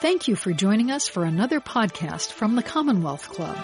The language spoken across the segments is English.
Thank you for joining us for another podcast from the Commonwealth Club.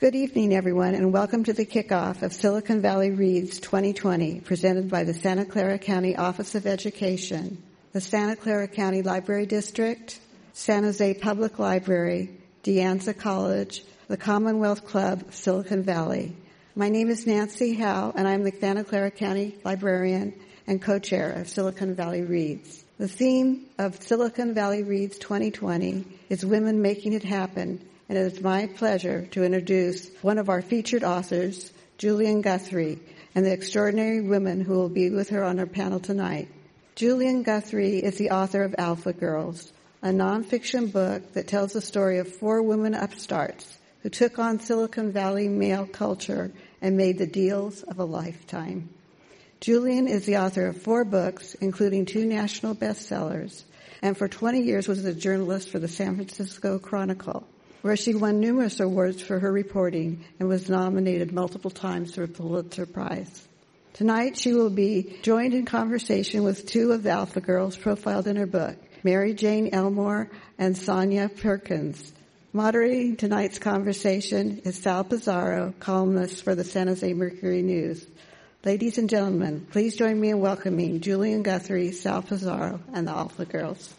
Good evening, everyone, and welcome to the kickoff of Silicon Valley Reads 2020, presented by the Santa Clara County Office of Education, the Santa Clara County Library District, San Jose Public Library, De Anza College, the Commonwealth Club Silicon Valley. My name is Nancy Howe, and I'm the Santa Clara County Librarian and co-chair of Silicon Valley Reads. The theme of Silicon Valley Reads 2020 is Women Making It Happen, and it is my pleasure to introduce one of our featured authors, Julian Guthrie, and the extraordinary women who will be with her on our panel tonight. Julian Guthrie is the author of Alpha Girls, a nonfiction book that tells the story of four women upstarts who took on Silicon Valley male culture and made the deals of a lifetime. Julian is the author of four books, including two national bestsellers, and for 20 years was a journalist for the San Francisco Chronicle, where she won numerous awards for her reporting and was nominated multiple times for a Pulitzer Prize. Tonight she will be joined in conversation with two of the Alpha Girls profiled in her book, Mary Jane Elmore and Sonja Perkins. Moderating tonight's conversation is Sal Pizarro, columnist for the San Jose Mercury News. Ladies and gentlemen, please join me in welcoming Julian Guthrie, Sal Pizarro, and the Alpha Girls.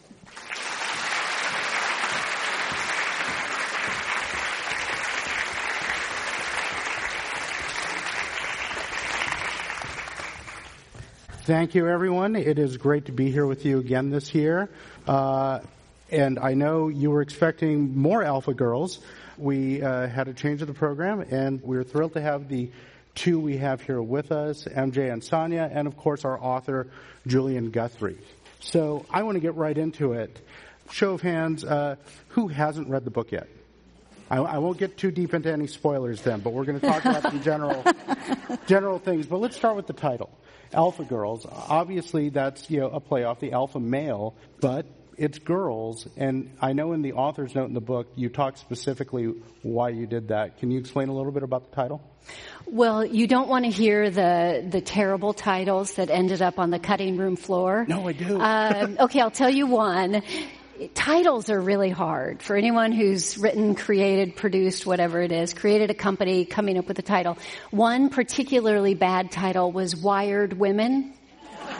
Thank you, everyone. It is great to be here with you again this year. Uh, and I know you were expecting more Alpha Girls. We uh, had a change of the program, and we are thrilled to have the two we have here with us, MJ and Sonja, and of course our author, Julian Guthrie. So I want to get right into it. Show of hands, uh, who hasn't read the book yet? I, I, won't get too deep into any spoilers then, but we're going to talk about some general, general things. But let's start with the title. Alpha Girls. Obviously that's, you know, a play off the alpha male, but it's girls, and I know in the author's note in the book you talk specifically why you did that. Can you explain a little bit about the title? Well, you don't want to hear the the terrible titles that ended up on the cutting room floor. No, I do. Um, okay, I'll tell you one. Titles are really hard for anyone who's written, created, produced, whatever it is, created a company, coming up with a title. One particularly bad title was Wired Women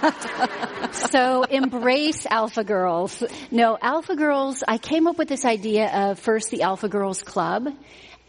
so embrace alpha girls. No, alpha girls, I came up with this idea of first the alpha girls club,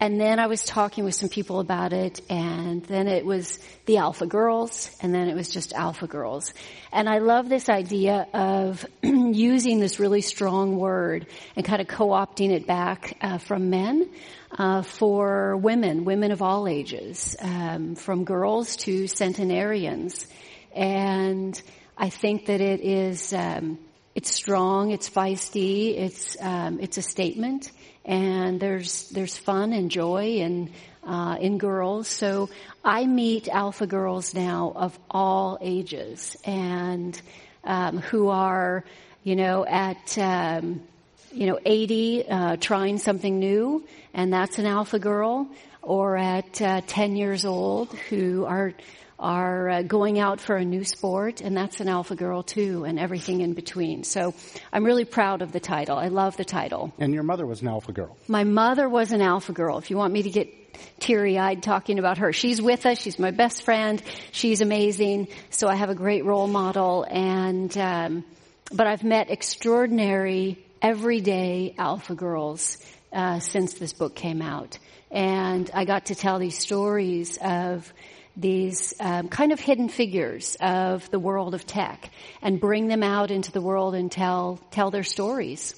and then I was talking with some people about it, and then it was the alpha girls, and then it was just alpha girls. And I love this idea of using this really strong word and kind of co-opting it back uh, from men uh, for women, women of all ages, um, from girls to centenarians and I think that it is um, it's strong, it's feisty, it's um, it's a statement, and there's there's fun and joy and uh, in girls. So I meet alpha girls now of all ages and um, who are you know at um, you know 80 uh, trying something new, and that's an alpha girl, or at uh, 10 years old who are are uh, going out for a new sport, and that's an alpha girl too, and everything in between. So I'm really proud of the title. I love the title. And your mother was an alpha girl. My mother was an alpha girl. If you want me to get teary-eyed talking about her, she's with us. She's my best friend. She's amazing. So I have a great role model, and um, but I've met extraordinary, everyday alpha girls uh, since this book came out, and I got to tell these stories of these um, kind of hidden figures of the world of tech and bring them out into the world and tell tell their stories.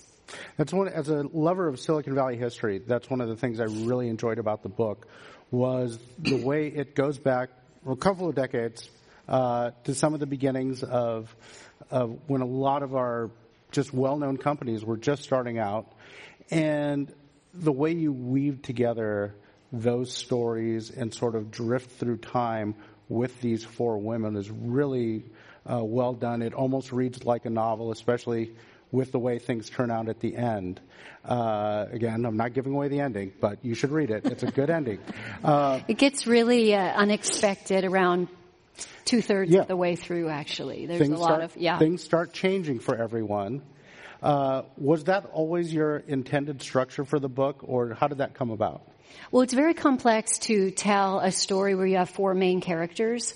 That's one as a lover of Silicon Valley history. That's one of the things I really enjoyed about the book was the way it goes back a couple of decades uh, to some of the beginnings of of when a lot of our just well-known companies were just starting out, and the way you weave together those stories and sort of drift through time with these four women is really uh, well done. It almost reads like a novel, especially with the way things turn out at the end. Uh, again, I'm not giving away the ending, but you should read it. It's a good ending. Uh, it gets really uh, unexpected around two thirds Yeah. of the way through. Actually, there's things a lot start, of yeah. things start changing for everyone. Uh, was that always your intended structure for the book, or how did that come about? Well, it's very complex to tell a story where you have four main characters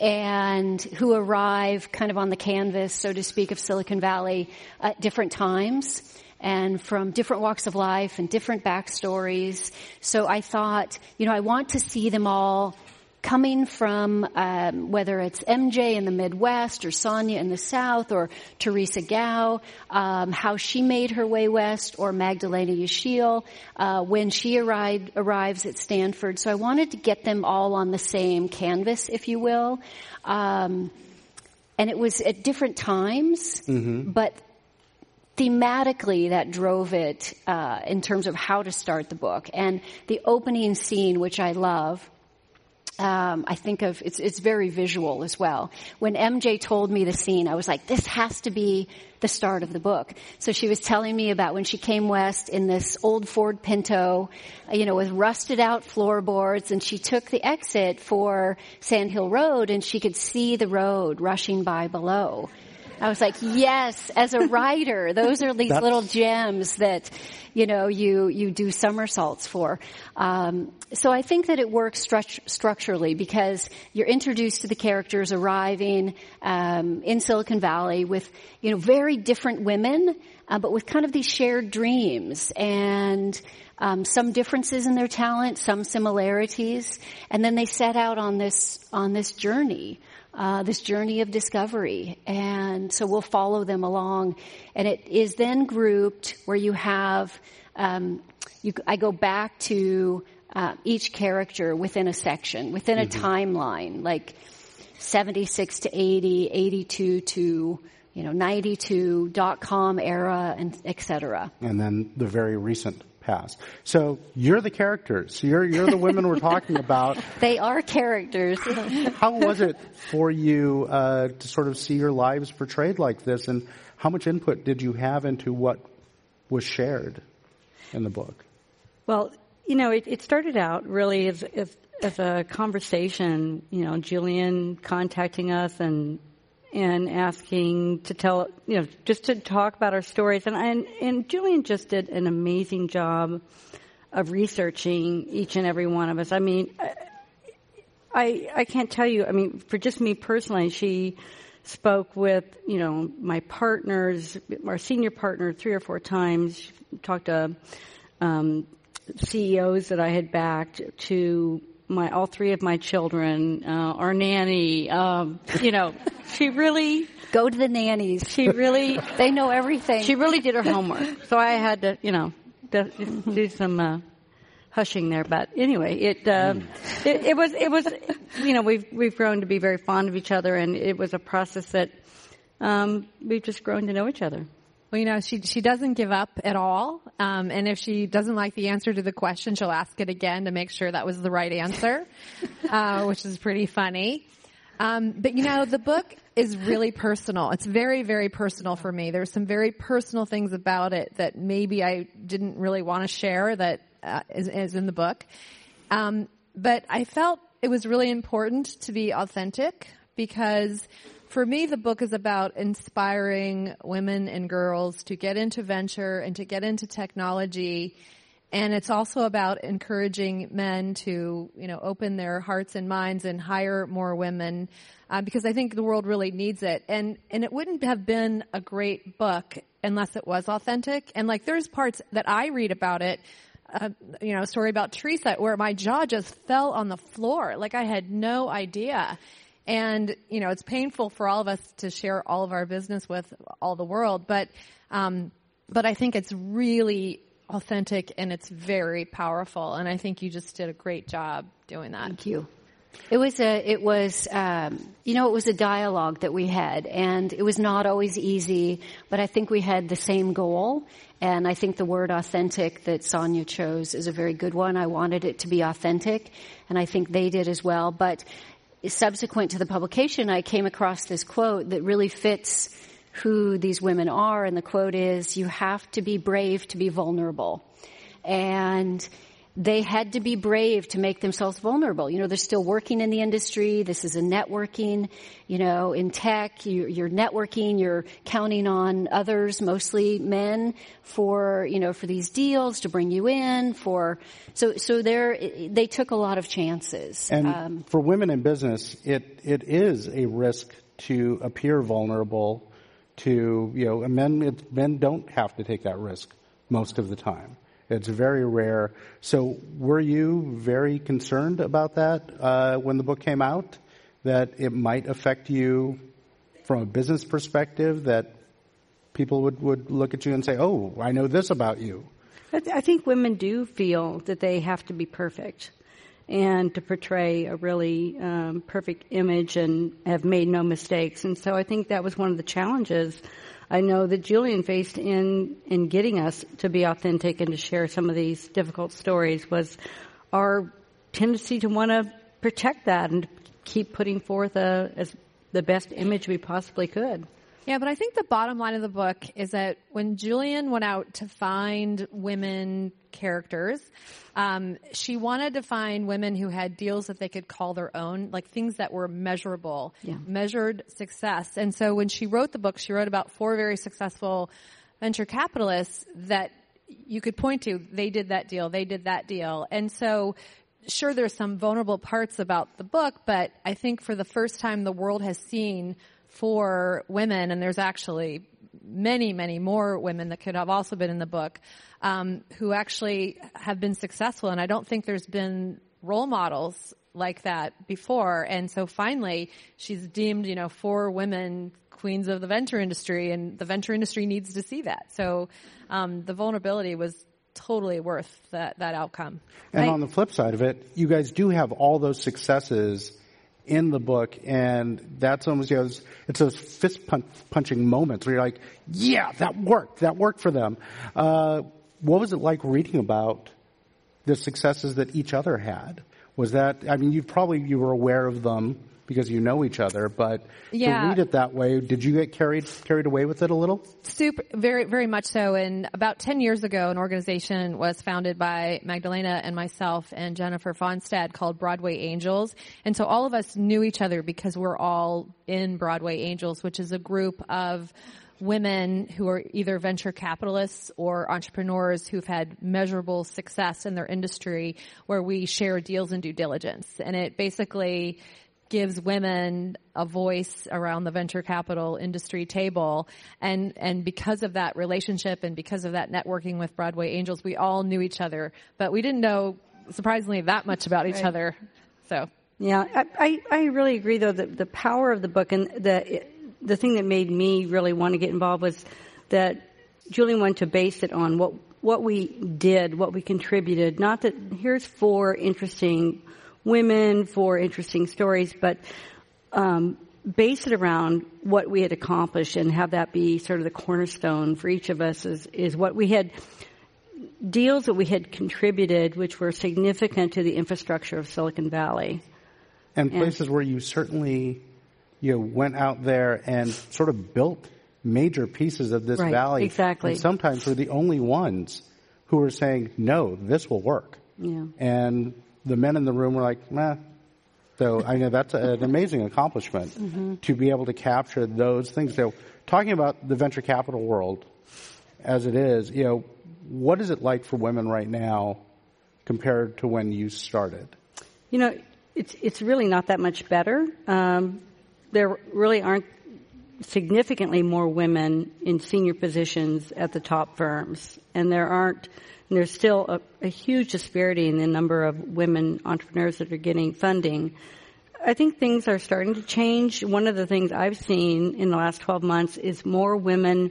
and who arrive kind of on the canvas, so to speak, of Silicon Valley at different times and from different walks of life and different backstories. So I thought, you know, I want to see them all coming from um, whether it's MJ in the Midwest or Sonja in the South or Theresia Gouw, um, how she made her way west, or Magdalena Yesil uh, when she arrived, arrives at Stanford. So I wanted to get them all on the same canvas, if you will. Um, and it was at different times, but thematically that drove it uh, in terms of how to start the book. And the opening scene, which I love, um, I think of it's it's very visual as well. When MJ told me the scene, I was like, this has to be the start of the book. So she was telling me about when she came west in this old Ford Pinto, you know, with rusted out floorboards, and she took the exit for Sand Hill Road, and she could see the road rushing by below. I was like, yes, as a writer, those are these That's- little gems that, you know, you, you do somersaults for. Um, so I think that it works stru- structurally because you're introduced to the characters arriving, um, in Silicon Valley with, you know, very different women, uh, but with kind of these shared dreams and, um, some differences in their talent, some similarities, and then they set out on this on this journey, uh, this journey of discovery, and so we'll follow them along, and it is then grouped where you have um, you, I go back to uh, each character within a section, within a timeline, like 76 to 80, 82 to you know 92 dot com era, and et cetera. and then the very recent past. So you're the characters. You're you're the women we're talking about. They are characters. How was it for you uh, to sort of see your lives portrayed like this, and how much input did you have into what was shared in the book? Well, you know, it, it started out really as, as as a conversation. You know, Julian contacting us and and asking to tell, you know, just to talk about our stories. And and, and Julian just did an amazing job of researching each and every one of us. I mean, I I can't tell you. I mean, for just me personally, she spoke with you know my partners, our senior partner, three or four times. She talked to um, CEOs that I had backed, to my all three of my children, uh, our nanny. Um, you know, she really, Go to the nannies. she really, They know everything. she really did her homework. So I had to, you know, do, do some. Uh, hushing there, but anyway, it, uh, it it was it was you know we've we've grown to be very fond of each other, and it was a process that um, we've just grown to know each other. Well, you know, she she doesn't give up at all. Um, and if she doesn't like the answer to the question, she'll ask it again to make sure that was the right answer, uh, which is pretty funny. Um, but you know, the book is really personal. It's very, very personal for me. There's some very personal things about it that maybe I didn't really want to share that uh, is, is in the book. Um, but I felt it was really important to be authentic because for me, the book is about inspiring women and girls to get into venture and to get into technology. And it's also about encouraging men to, you know, open their hearts and minds and hire more women, uh, because I think the world really needs it. And, and it wouldn't have been a great book unless it was authentic. And like, there's parts that I read about it, uh, you know, a story about Theresia where my jaw just fell on the floor. Like I had no idea. And, you know, it's painful for all of us to share all of our business with all the world, but, um, but I think it's really authentic and it's very powerful. And I think you just did a great job doing that. Thank you. It was a, it was, um, you know, it was a dialogue that we had, and it was not always easy, but I think we had the same goal, and I think the word authentic that Sonja chose is a very good one. I wanted it to be authentic, and I think they did as well, but subsequent to the publication, I came across this quote that really fits who these women are, and the quote is, you have to be brave to be vulnerable. And they had to be brave to make themselves vulnerable. You know, they're still working in the industry. This is a networking, you know, in tech, you're, you're networking, you're counting on others, mostly men, for, you know, for these deals to bring you in, for, so, so they're, they took a lot of chances. And um, for women in business, it, it is a risk to appear vulnerable to, you know, men, it, men don't have to take that risk most of the time. It's very rare. So were you very concerned about that uh, when the book came out? That it might affect you from a business perspective, that people would, would look at you and say, oh, I know this about you. I, th- I think women do feel that they have to be perfect and to portray a really um, perfect image and have made no mistakes. And so I think that was one of the challenges I know that Julian faced in in getting us to be authentic and to share some of these difficult stories was our tendency to want to protect that and keep putting forth a, as the best image we possibly could. Yeah, but I think the bottom line of the book is that when Julian went out to find women characters, um, she wanted to find women who had deals that they could call their own, like things that were measurable, yeah. measured success. And so when she wrote the book, she wrote about four very successful venture capitalists that you could point to. They did that deal. They did that deal. And so sure there's some vulnerable parts about the book, but I think for the first time the world has seen for women, and there's actually many, many more women that could have also been in the book, um, who actually have been successful. And I don't think there's been role models like that before. And so finally, she's deemed, you know, four women queens of the venture industry, and the venture industry needs to see that. So um, the vulnerability was totally worth that, that outcome. And I, on the flip side of it, you guys do have all those successes in the book, and that's almost you know, it's, those fist punching moments where you're like, yeah, that worked, that worked for them. Uh, what was it like reading about the successes that each other had? Was that I mean, you probably you were aware of them because you know each other, but yeah. to read it that way, did you get carried carried away with it a little? Super, very, very much so. And about ten years ago, an organization was founded by Magdalena and myself and Jennifer Fonstad called Broadway Angels. And so all of us knew each other because we're all in Broadway Angels, which is a group of women who are either venture capitalists or entrepreneurs who've had measurable success in their industry where we share deals and due diligence. And it basically gives women a voice around the venture capital industry table. And, and because of that relationship and because of that networking with Broadway Angels, we all knew each other, but we didn't know surprisingly that much about each right. other. So. Yeah, I, I, I really agree though that the power of the book and the, the thing that made me really want to get involved was that Julie wanted to base it on what, what we did, what we contributed. Not that here's four interesting women for interesting stories, but um, base it around what we had accomplished and have that be sort of the cornerstone for each of us is, is what we had deals that we had contributed which were significant to the infrastructure of Silicon Valley. And, and places where you certainly you know, went out there and sort of built major pieces of this right, valley. Exactly. And sometimes we're the only ones who are saying, no, this will work. Yeah. And the men in the room were like, "Nah." So I know that's an amazing accomplishment mm-hmm. to be able to capture those things. So talking about the venture capital world as it is, you know, what is it like for women right now compared to when you started? You know, it's it's really not that much better. Um, there really aren't significantly more women in senior positions at the top firms, and there aren't and there's still a, a huge disparity in the number of women entrepreneurs that are getting funding. I think things are starting to change. One of the things I've seen in the last 12 months is more women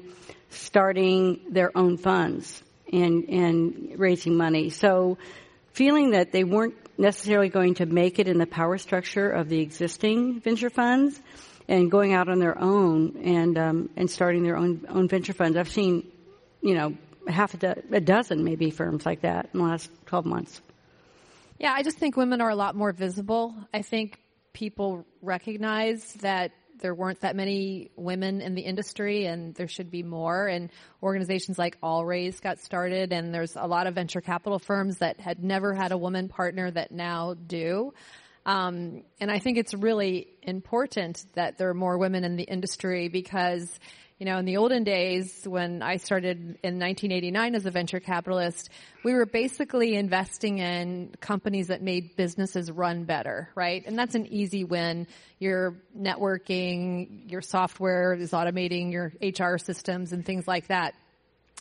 starting their own funds and, and raising money. So feeling that they weren't necessarily going to make it in the power structure of the existing venture funds and going out on their own and, um, and starting their own, own venture funds. I've seen, you know, half a, do- a dozen maybe firms like that in the last 12 months. Yeah, I just think women are a lot more visible. I think people recognize that there weren't that many women in the industry and there should be more. And organizations like AllRaise got started and there's a lot of venture capital firms that had never had a woman partner that now do. Um, and I think it's really important that there are more women in the industry because you know, in the olden days when I started in 1989 as a venture capitalist, we were basically investing in companies that made businesses run better, right? And that's an easy win. Your networking, your software is automating your HR systems and things like that.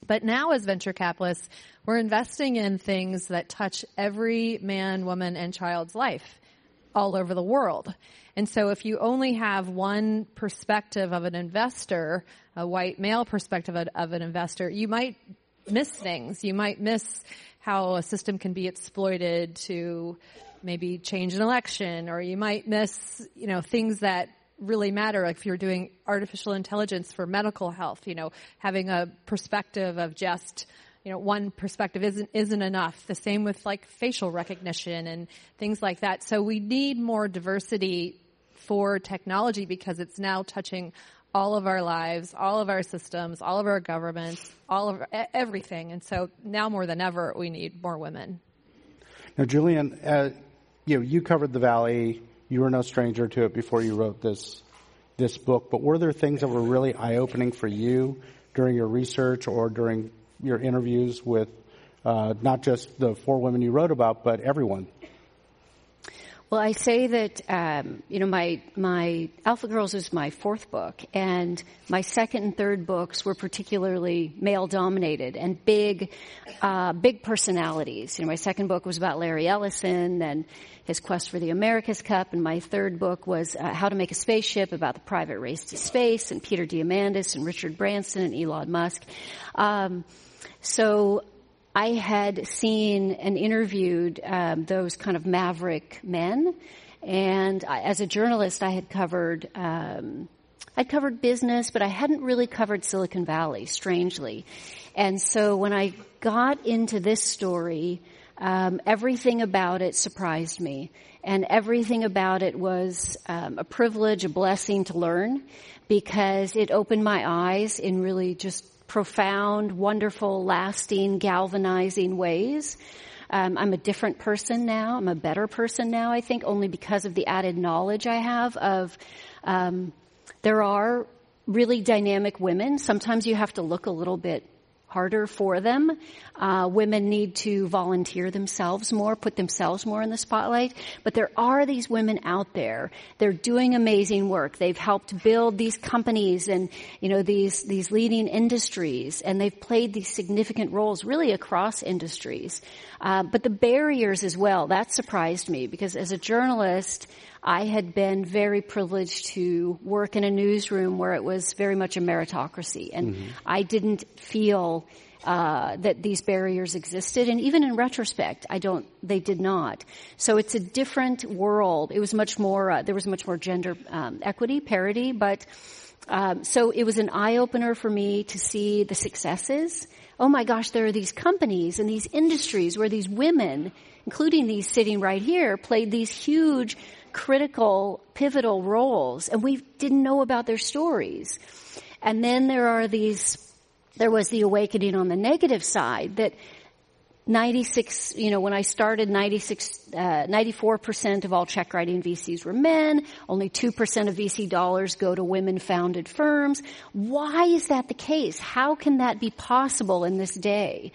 But now as venture capitalists, we're investing in things that touch every man, woman, and child's life all over the world. And so if you only have one perspective of an investor, a white male perspective of, of an investor, you might miss things. You might miss how a system can be exploited to maybe change an election, or you might miss, you know, things that really matter. If you're doing artificial intelligence for medical health, you know, having a perspective of just you know, one perspective isn't, isn't enough. The same with like facial recognition and things like that. So we need more diversity for technology because it's now touching all of our lives, all of our systems, all of our governments, all of everything. And so now more than ever, we need more women. Now, Julian, uh, you know, you covered the Valley. You were no stranger to it before you wrote this this book. But were there things that were really eye opening for you during your research or during your interviews with uh, not just the four women you wrote about, but everyone? Well, I say that um, you know my my Alpha Girls is my fourth book, and my second and third books were particularly male dominated and big, uh, big personalities. You know, my second book was about Larry Ellison and his quest for the America's Cup, and my third book was uh, How to Make a Spaceship about the private race to space, and Peter Diamandis and Richard Branson and Elon Musk. Um, so I had seen and interviewed um, those kind of maverick men, and I, as a journalist, I had covered. Um, I'd covered business, but I hadn't really covered Silicon Valley, strangely. And so when I got into this story, um, everything about it surprised me. And everything about it was um, a privilege, a blessing to learn because it opened my eyes in really just profound, wonderful, lasting, galvanizing ways. Um, I'm a different person now. I'm a better person now, I think, only because of the added knowledge I have of um, there are really dynamic women. Sometimes you have to look a little bit harder for them. Uh, women need to volunteer themselves more, put themselves more in the spotlight. But there are these women out there. They're doing amazing work. They've helped build these companies and you know these these leading industries, and they've played these significant roles really across industries. Uh, but the barriers as well that surprised me because as a journalist. I had been very privileged to work in a newsroom where it was very much a meritocracy, and mm-hmm. I didn't feel uh, that these barriers existed, and even in retrospect, I don't. They did not. So it's a different world. It was much more. Uh, there was much more gender um, equity, parity, but. Um, so it was an eye opener for me to see the successes. Oh my gosh, there are these companies and these industries where these women, including these sitting right here, played these huge critical, pivotal roles, and we didn't know about their stories. And then there are these, there was the awakening on the negative side that 96, you know, when I started, 96, uh, 94% of all check writing VCs were men. Only 2% of VC dollars go to women founded firms. Why is that the case? How can that be possible in this day?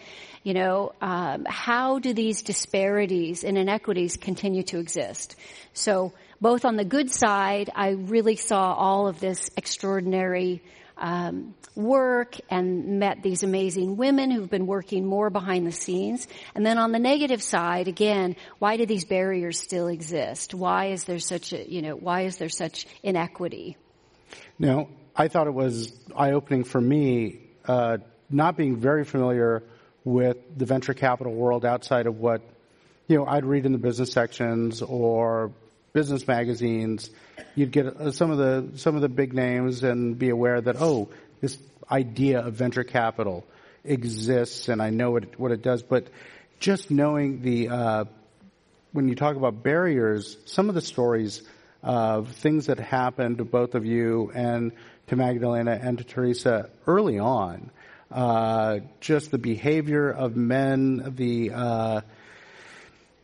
You know, um, how do these disparities and inequities continue to exist? So, both on the good side, I really saw all of this extraordinary um, work and met these amazing women who've been working more behind the scenes. And then on the negative side, again, why do these barriers still exist? Why is there such a, you know, why is there such inequity? Now, I thought it was eye opening for me, uh, not being very familiar with the venture capital world outside of what, you know, I'd read in the business sections or business magazines. You'd get uh, some of the, some of the big names and be aware that, oh, this idea of venture capital exists and I know what it, what it does, but just knowing the, uh, when you talk about barriers, some of the stories of things that happened to both of you and to Magdalena and to Theresia early on. Uh, just the behavior of men, the uh,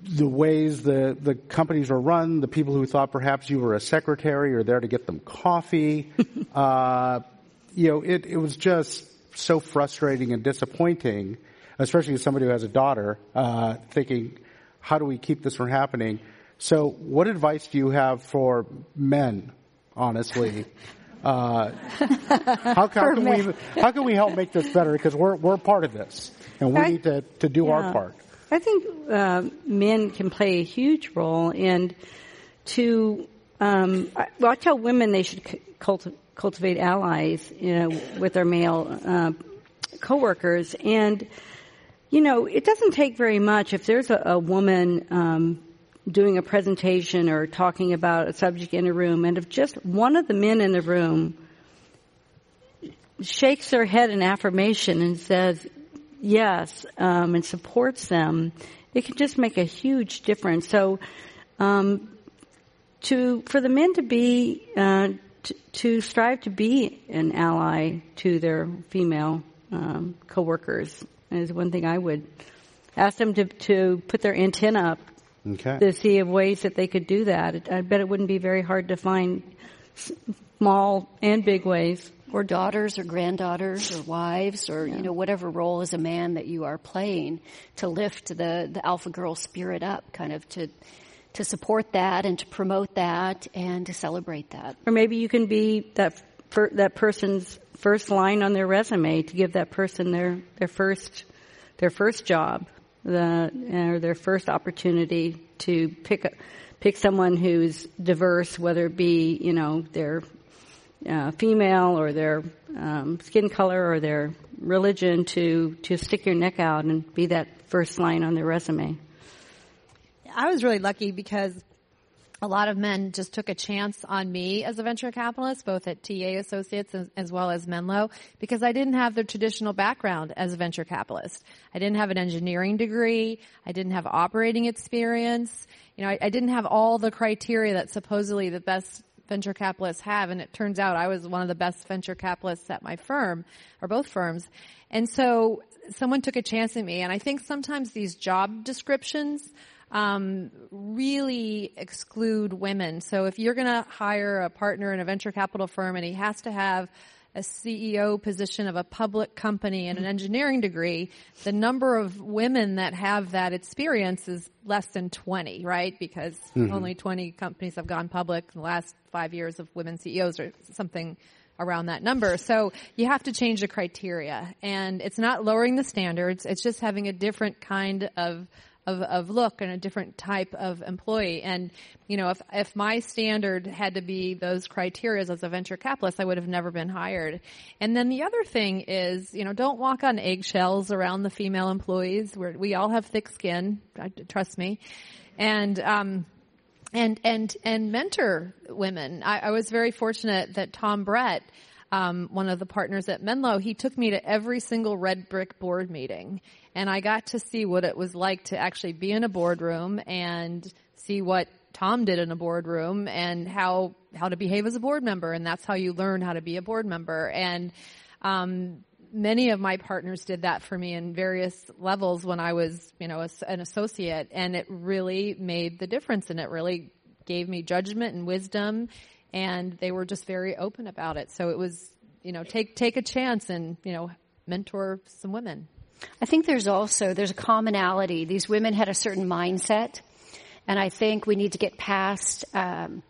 the ways the the companies are run, the people who thought perhaps you were a secretary or there to get them coffee. uh, you know, it it was just so frustrating and disappointing, especially as somebody who has a daughter, uh, thinking, how do we keep this from happening? So, what advice do you have for men? Honestly. Uh, how, how can we how can we help make this better? Because we're we're part of this, and we I, need to, to do yeah. our part. I think uh, men can play a huge role in to. Um, well, I tell women they should culti- cultivate allies, you know, with their male uh, coworkers, and you know, it doesn't take very much if there's a, a woman. Um, doing a presentation or talking about a subject in a room, and if just one of the men in the room shakes their head in affirmation and says yes um, and supports them, it can just make a huge difference. So, um, to for the men to be uh, to, to, strive to be an ally to their female um, coworkers is one thing I would ask them to to put their antenna up Okay. to see of ways that they could do that. I bet it wouldn't be very hard to find small and big ways. Or daughters or granddaughters or wives or, yeah. you know, whatever role as a man that you are playing to lift the, the alpha girl spirit up, kind of to, to support that and to promote that and to celebrate that. Or maybe you can be that, that person's first line on their resume to give that person their, their first, their first job the or their first opportunity to pick pick someone who's diverse, whether it be you know their uh, female or their um, skin color or their religion, to to stick your neck out and be that first line on their resume. I was really lucky because a lot of men just took a chance on me as a venture capitalist, both at TA Associates as, well as Menlo, because I didn't have the traditional background as a venture capitalist. I didn't have an engineering degree. I didn't have operating experience. You know, I, I didn't have all the criteria that supposedly the best venture capitalists have, and it turns out I was one of the best venture capitalists at my firm, or both firms. And so someone took a chance at me, and I think sometimes these job descriptions um, really exclude women. So if you're going to hire a partner in a venture capital firm and he has to have a CEO position of a public company and an engineering degree, the number of women that have that experience is less than 20, right? Because mm-hmm. only 20 companies have gone public in the last five years of women CEOs or something around that number. So you have to change the criteria and it's not lowering the standards. It's just having a different kind of of, of look and a different type of employee. And, you know, if, if my standard had to be those criteria as a venture capitalist, I would have never been hired. And then the other thing is, you know, don't walk on eggshells around the female employees. We're, we all have thick skin. Trust me. And, um, and, and, and mentor women. I, I was very fortunate that Tom Bredt, um, one of the partners at Menlo, he took me to every single red brick board meeting. And I got to see what it was like to actually be in a boardroom and see what Tom did in a boardroom and how how to behave as a board member, and that's how you learn how to be a board member. And um, many of my partners did that for me in various levels when I was, you know, an associate, and it really made the difference, and it really gave me judgment and wisdom, and they were just very open about it. So it was, you know, take take a chance and you know mentor some women. I think there's also, there's a commonality. These women had a certain mindset, and I think we need to get past, um,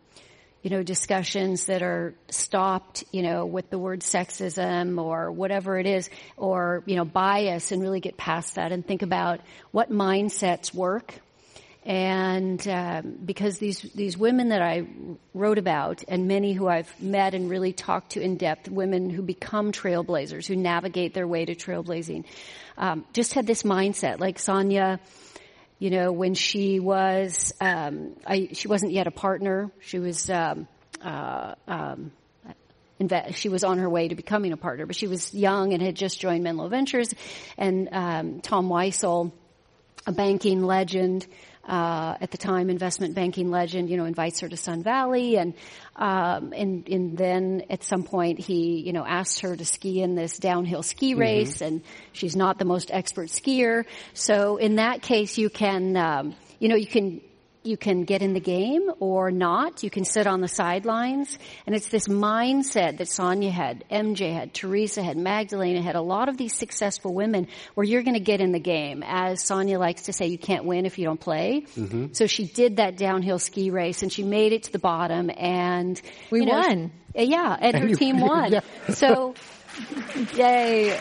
you know, discussions that are stopped, you know, with the word sexism or whatever it is, or, you know, bias and really get past that and think about what mindsets work and um, because these these women that I wrote about, and many who I've met and really talked to in depth, women who become trailblazers, who navigate their way to trailblazing, um, just had this mindset. Like Sonja, you know, when she was, um, I, she wasn't yet a partner. She was. Um, uh, um, she was on her way to becoming a partner, but she was young and had just joined Menlo Ventures, and um, Tom Weisel, a banking legend, uh, at the time investment banking legend, you know, invites her to Sun Valley, and um, and and then at some point he, you know, asks her to ski in this downhill ski race, mm-hmm. and she's not the most expert skier. So in that case, you can, um, you know, you can you can get in the game or not. You can sit on the sidelines. And it's this mindset that Sonja had, MJ had, Theresia had, Magdalena had, a lot of these successful women where you're going to get in the game. As Sonja likes to say, you can't win if you don't play. Mm-hmm. So she did that downhill ski race and she made it to the bottom and we you know, won. Yeah, and, and her team won. yeah. So, yay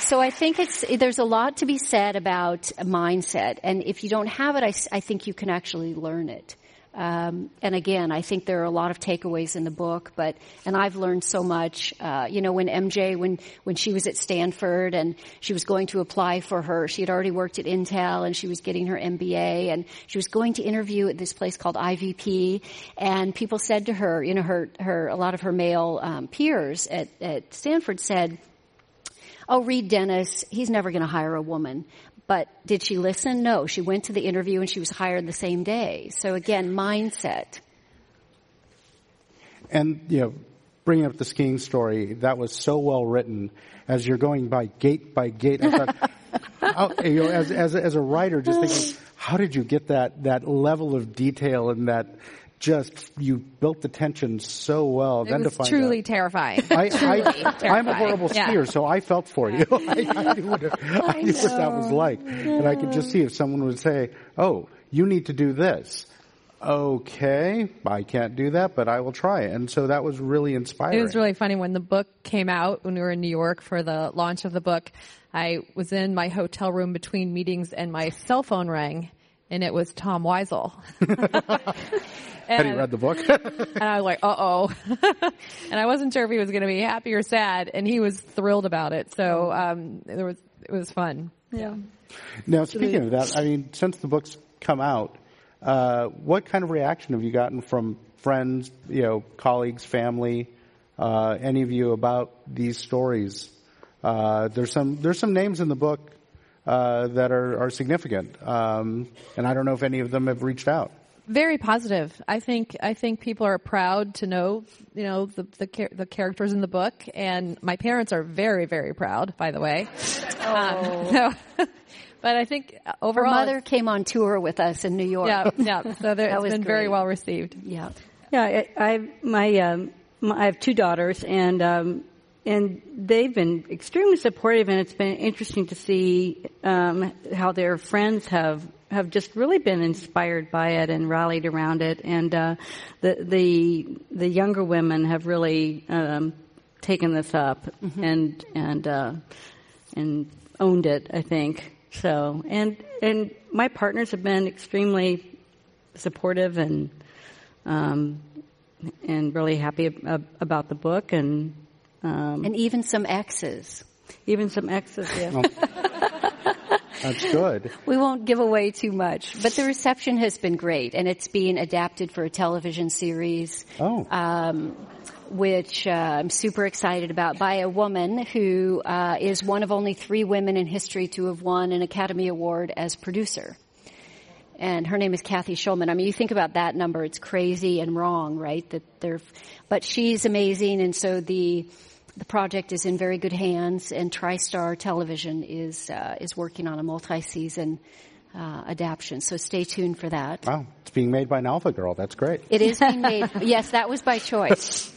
so I think it's there's a lot to be said about mindset, and if you don't have it, I, I think you can actually learn it. Um, and again, I think there are a lot of takeaways in the book, but and I've learned so much. Uh, you know, when MJ, when when she was at Stanford and she was going to apply for her, she had already worked at Intel and she was getting her MBA, and she was going to interview at this place called IVP, and people said to her, you know, her her a lot of her male um, peers at at Stanford said oh, Reid Dennis, he's never going to hire a woman. But did she listen? No. She went to the interview and she was hired the same day. So again, mindset. And, you know, bringing up the skiing story, that was so well written as you're going by gate by gate. I thought, oh, you know, as, as, as a writer, just thinking, how did you get that, that level of detail and that, just you built the tension so well. It then was to find truly out, terrifying. I, truly I, terrifying. I'm a horrible skier, yeah. so I felt for you. I, I, knew, what, I knew what that was like, and I could just see if someone would say, "Oh, you need to do this." Okay, I can't do that, but I will try. And so that was really inspiring. It was really funny when the book came out when we were in New York for the launch of the book. I was in my hotel room between meetings and my cell phone rang and it was Tom Weisel. Had he read the book? and I was like, uh oh. and I wasn't sure if he was going to be happy or sad, and he was thrilled about it. So um, it was it was fun. Yeah. Now, speaking of that, I mean, since the book's come out, uh, what kind of reaction have you gotten from friends, you know, colleagues, family, uh, any of you about these stories? Uh, there's some there's some names in the book uh, that are, are significant, um, and I don't know if any of them have reached out. Very positive. I think I think people are proud to know, you know, the the, the characters in the book, and my parents are very very proud. By the way, oh. Um, so, but I think overall, Her mother came on tour with us in New York. Yeah, yeah. So there, it's been great. very well received. Yeah, yeah. I, I my, um, my I have two daughters, and um, and they've been extremely supportive, and it's been interesting to see um, how their friends have have just really been inspired by it and rallied around it, and uh, the the the younger women have really um, taken this up mm-hmm. and and uh, and owned it. I think so, and and my partners have been extremely supportive and um, and really happy ab- about the book and um, and even some X's. Even some X's, yeah. Well, that's good. We won't give away too much, but the reception has been great, and it's being adapted for a television series. Oh. Um, which uh, I'm super excited about by a woman who uh, is one of only three women in history to have won an Academy Award as producer. And her name is Cathy Schulman. I mean, you think about that number, it's crazy and wrong, right? That they're, but she's amazing, and so the the project is in very good hands, and TriStar Television is uh, is working on a multi-season uh, adaptation. So stay tuned for that. Wow, it's being made by an Alpha Girl. That's great. It is being made. yes, that was by choice.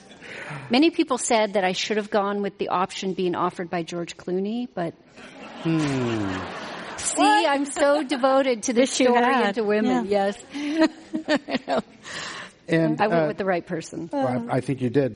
Many people said that I should have gone with the option being offered by George Clooney, but. Hmm. See, what? I'm so devoted to this story and to women. Yeah. Yes. and I went uh, with the right person. Well, I think you did.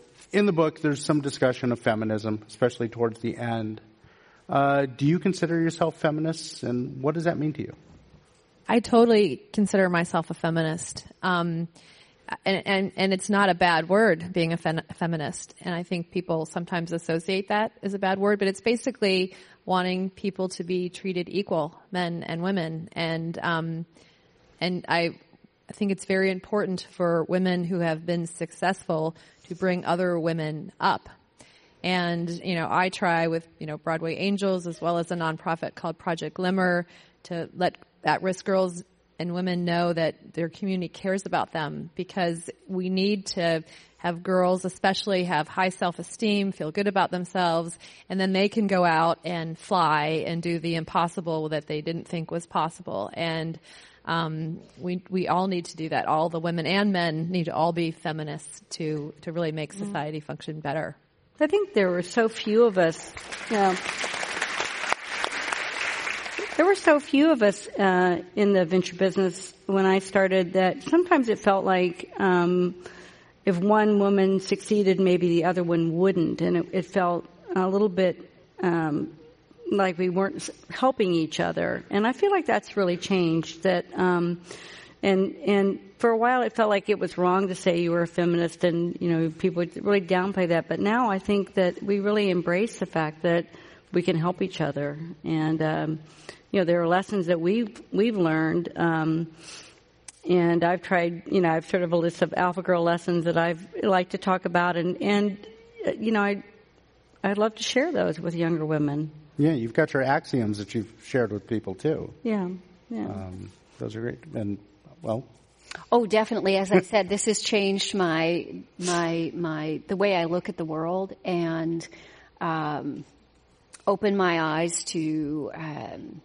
in the book, there's some discussion of feminism, especially towards the end. Uh, do you consider yourself feminist, and what does that mean to you? I totally consider myself a feminist. Um, and, and, and it's not a bad word being a feminist. And I think people sometimes associate that as a bad word, but it's basically wanting people to be treated equal, men and women. And, um, and I, I think it's very important for women who have been successful to bring other women up. And, you know, I try with, you know, Broadway Angels as well as a nonprofit called Project Glimmer to let at-risk girls and women know that their community cares about them because we need to have girls especially have high self-esteem, feel good about themselves, and then they can go out and fly and do the impossible that they didn't think was possible. And um, we we all need to do that. All the women and men need to all be feminists to to really make mm-hmm. society function better. I think there were so few of us. Know, there were so few of us uh, in the venture business when I started that sometimes it felt like um, if one woman succeeded, maybe the other one wouldn't, and it, it felt a little bit um, like we weren't helping each other. And I feel like that's really changed. That um, and and for a while it felt like it was wrong to say you were a feminist, and you know people would really downplay that. But now I think that we really embrace the fact that we can help each other, and um, you know there are lessons that we've we've learned. Um, and I've tried, you know, I've sort of a list of alpha girl lessons that I've like to talk about, and and uh, you know, I I'd love to share those with younger women. Yeah, you've got your axioms that you've shared with people too. Yeah, yeah. Um, those are great, and well. Oh, definitely. As I said, this has changed my my my the way I look at the world and um, opened my eyes to um,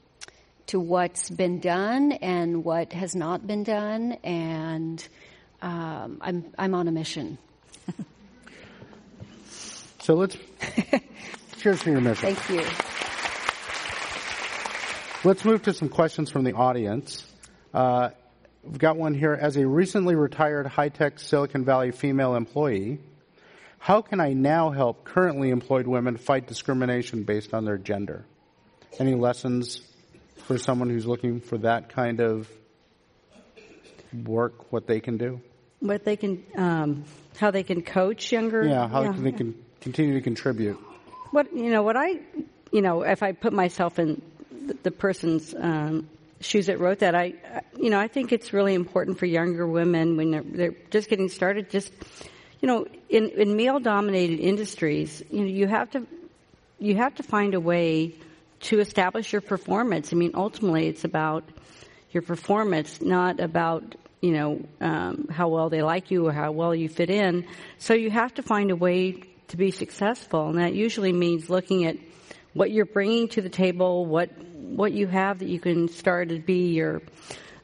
to what's been done and what has not been done, and um, I'm I'm on a mission. so let's cheers for your mission. Thank you. Let's move to some questions from the audience. Uh, we've got one here. As a recently retired high-tech Silicon Valley female employee, how can I now help currently employed women fight discrimination based on their gender? Any lessons for someone who's looking for that kind of work, what they can do? What they can, um, how they can coach younger? Yeah, how yeah. they can continue to contribute. What, you know, what I, you know, if I put myself in the person's um, shoes that wrote that. I, you know, I think it's really important for younger women when they're, they're just getting started. Just, you know, in, in male-dominated industries, you know, you have to you have to find a way to establish your performance. I mean, ultimately, it's about your performance, not about you know um, how well they like you or how well you fit in. So you have to find a way to be successful, and that usually means looking at what you're bringing to the table, what what you have that you can start to be your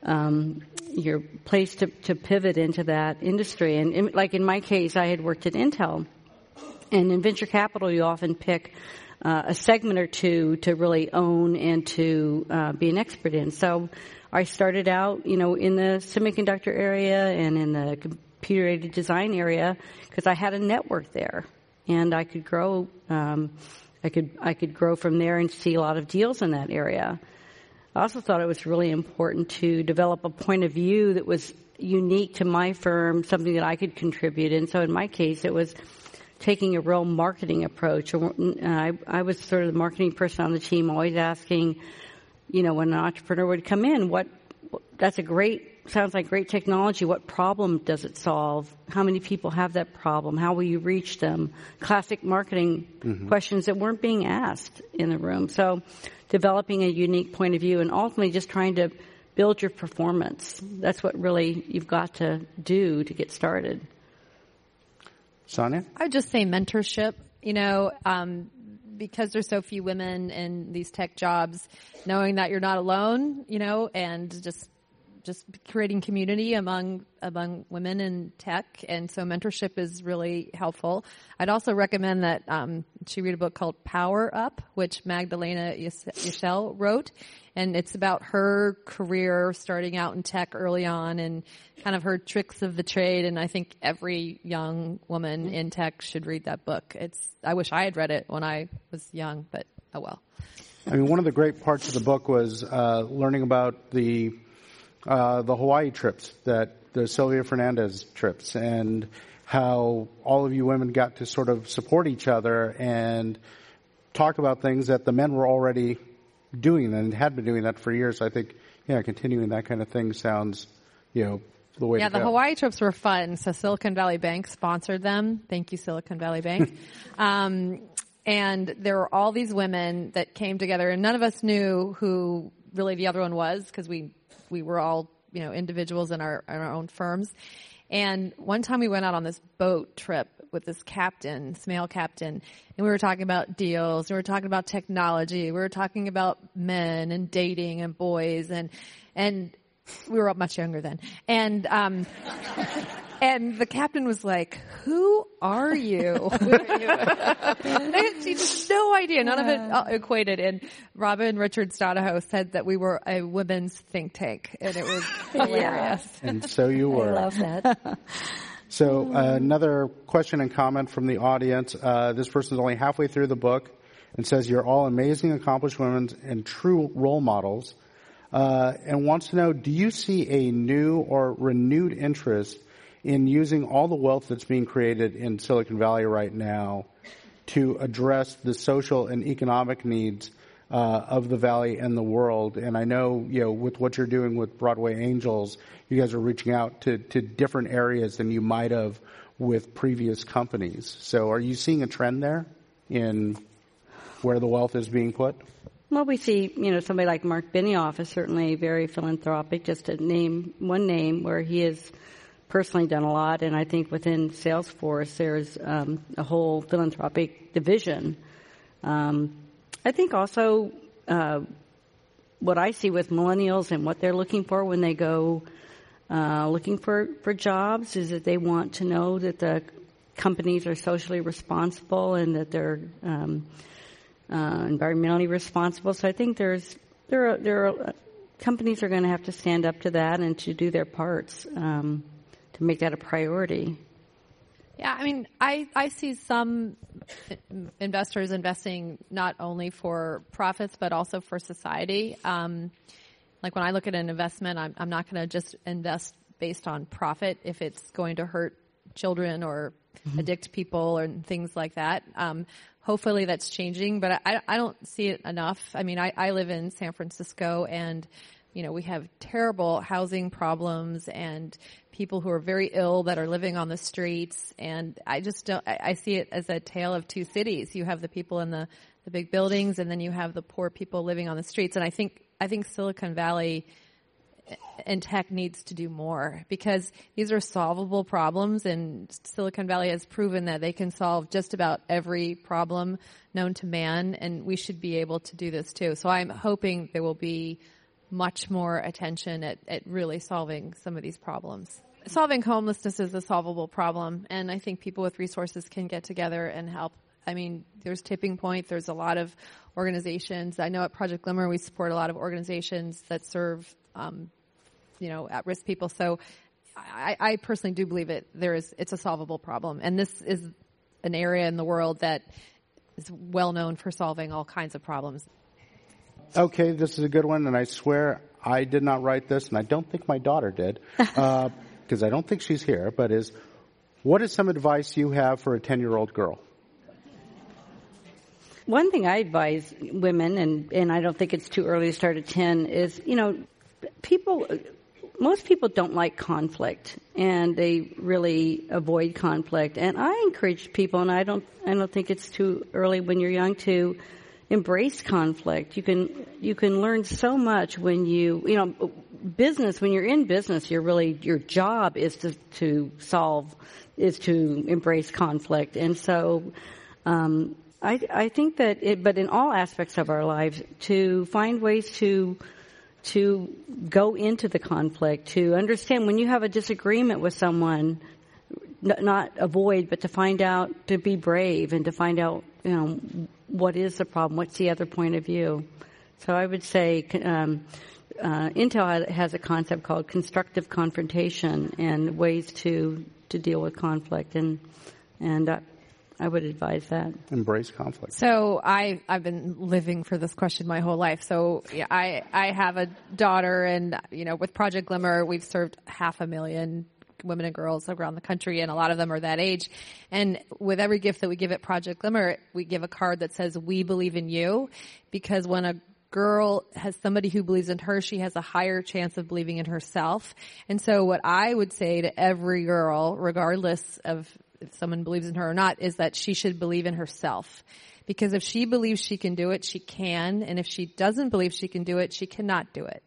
um, your place to, to pivot into that industry. And in, like in my case, I had worked at Intel, and in venture capital, you often pick uh, a segment or two to really own and to uh, be an expert in. So I started out, you know, in the semiconductor area and in the computer aided design area because I had a network there, and I could grow. Um, I could I could grow from there and see a lot of deals in that area. I also thought it was really important to develop a point of view that was unique to my firm, something that I could contribute. And so in my case, it was taking a real marketing approach. I, I was sort of the marketing person on the team, always asking, you know, when an entrepreneur would come in, what that's a great sounds like great technology. What problem does it solve? How many people have that problem? How will you reach them? Classic marketing mm-hmm. questions that weren't being asked in the room. So developing a unique point of view and ultimately just trying to build your performance. That's what really you've got to do to get started. Sonja? I would just say mentorship. You know, um, because there's so few women in these tech jobs, knowing that you're not alone, you know, and just just creating community among among women in tech, and so mentorship is really helpful. I'd also recommend that um, she read a book called Power Up, which Magdalena Yesil wrote, and it's about her career starting out in tech early on and kind of her tricks of the trade. And I think every young woman in tech should read that book. It's I wish I had read it when I was young, but oh well. I mean, one of the great parts of the book was uh, learning about the uh, the Hawaii trips that the Sylvia Fernandez trips and how all of you women got to sort of support each other and talk about things that the men were already doing and had been doing that for years. I think, yeah, continuing that kind of thing sounds, you know, the way Yeah, the go. Hawaii trips were fun. So Silicon Valley Bank sponsored them. Thank you, Silicon Valley Bank. um, and there were all these women that came together, and none of us knew who really the other one was because we we were all you know individuals in our in our own firms. And one time we went out on this boat trip with this captain, this male captain, and we were talking about deals, we were talking about technology, we were talking about men and dating and boys and and we were much younger then. And um and the captain was like, "Who are you?" she just no idea. None of it uh, equated. And Robin Richards Donohoe said that we were a women's think tank, and it was hilarious. and so you were. I love that. So uh, another question and comment from the audience. Uh, this person is only halfway through the book and says you're all amazing, accomplished women and true role models. Uh, and wants to know, do you see a new or renewed interest in using all the wealth that's being created in Silicon Valley right now to address the social and economic needs uh, of the valley and the world. And I know, you know, with what you're doing with Broadway Angels, you guys are reaching out to, to different areas than you might have with previous companies. So are you seeing a trend there in where the wealth is being put? Well, we see, you know, somebody like Mark Benioff is certainly very philanthropic, just to name one name where he has personally done a lot. And I think within Salesforce, there's um, a whole philanthropic division. Um, I think also uh, what I see with millennials and what they're looking for when they go uh, looking for, for jobs is that they want to know that the companies are socially responsible and that they're um, uh, environmentally responsible. So I think there's there are, there are companies are going to have to stand up to that and to do their parts um, to make that a priority. Yeah, I mean, I, I see some investors investing not only for profits but also for society. Um, like when I look at an investment, I'm, I'm not going to just invest based on profit if it's going to hurt children or addict people or things like that. Um, hopefully that's changing, but I, I don't see it enough. I mean, I, I live in San Francisco and you know, we have terrible housing problems and people who are very ill that are living on the streets. And I just don't, I, I see it as a tale of two cities. You have the people in the, the big buildings and then you have the poor people living on the streets. And I think, I think Silicon Valley and tech needs to do more because these are solvable problems and Silicon Valley has proven that they can solve just about every problem known to man and we should be able to do this too. So I'm hoping there will be much more attention at, at really solving some of these problems. Solving homelessness is a solvable problem, and I think people with resources can get together and help. I mean, there's Tipping Point. There's a lot of organizations. I know at Project Glimmer we support a lot of organizations that serve, um, you know, at-risk people. So, I, I personally do believe it. There is, it's a solvable problem, and this is an area in the world that is well known for solving all kinds of problems. Okay, this is a good one, and I swear I did not write this, and I don't think my daughter did, because uh, I don't think she's here, but is, what is some advice you have for a 10-year-old girl? One thing I advise women, and, and I don't think it's too early to start at 10, is, you know, people, most people don't like conflict and they really avoid conflict. And I encourage people, and I don't, I don't think it's too early when you're young to embrace conflict. You can, you can learn so much when you, you know, business, when you're in business, you're really, your job is to, to solve, is to embrace conflict. And so, um, I, I think that it, but in all aspects of our lives, to find ways to, to go into the conflict, to understand when you have a disagreement with someone, n- not avoid, but to find out, to be brave and to find out, you know, what is the problem, what's the other point of view. So I would say, um, uh, Intel has a concept called constructive confrontation and ways to, to deal with conflict and, and, uh, I would advise that. Embrace conflict. So I I've been living for this question my whole life. So yeah, I I have a daughter, and you know, with Project Glimmer, we've served half a million women and girls around the country, and a lot of them are that age. And with every gift that we give at Project Glimmer, we give a card that says "We believe in you," because when a girl has somebody who believes in her, she has a higher chance of believing in herself. And so what I would say to every girl, regardless of if someone believes in her or not, is that she should believe in herself. Because if she believes she can do it, she can. And if she doesn't believe she can do it, she cannot do it.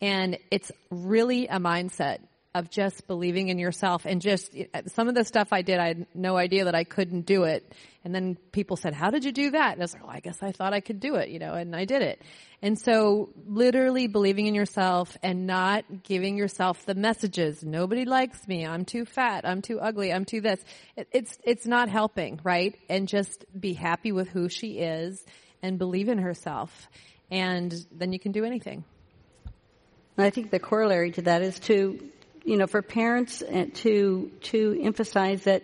And it's really a mindset of just believing in yourself and just some of the stuff I did, I had no idea that I couldn't do it. And then people said, how did you do that? And I was like, well, I guess I thought I could do it, you know, and I did it. And so literally believing in yourself and not giving yourself the messages. Nobody likes me. I'm too fat. I'm too ugly. I'm too this. It's, it's not helping, right? And just be happy with who she is and believe in herself. And then you can do anything. I think the corollary to that is to you know, for parents uh, to to emphasize that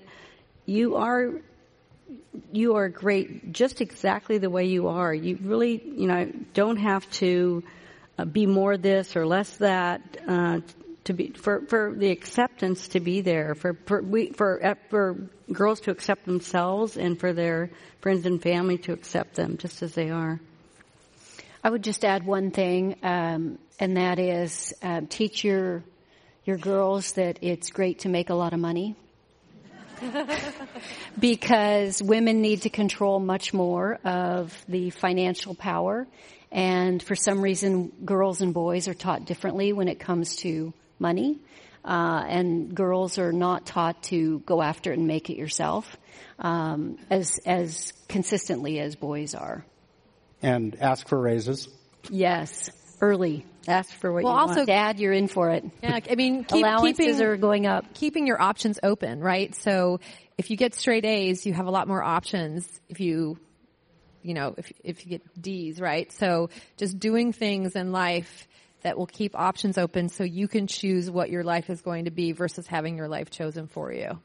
you are you are great just exactly the way you are. You really, you know, don't have to uh, be more this or less that uh, to be for for the acceptance to be there for for we for uh, for girls to accept themselves and for their friends and family to accept them just as they are. I would just add one thing, um, and that is uh, teach your your girls that it's great to make a lot of money. because women need to control much more of the financial power. And for some reason, girls and boys are taught differently when it comes to money. Uh, and girls are not taught to go after it and make it yourself um, as as consistently as boys are. And ask for raises. Yes, early. Ask for what well, you also, want. Dad, you're in for it. Yeah, I mean, keep, allowances keeping, are going up. Keeping your options open, right? So if you get straight A's, you have a lot more options. If you, you know, if if you get D's, right? So just doing things in life that will keep options open, so you can choose what your life is going to be versus having your life chosen for you.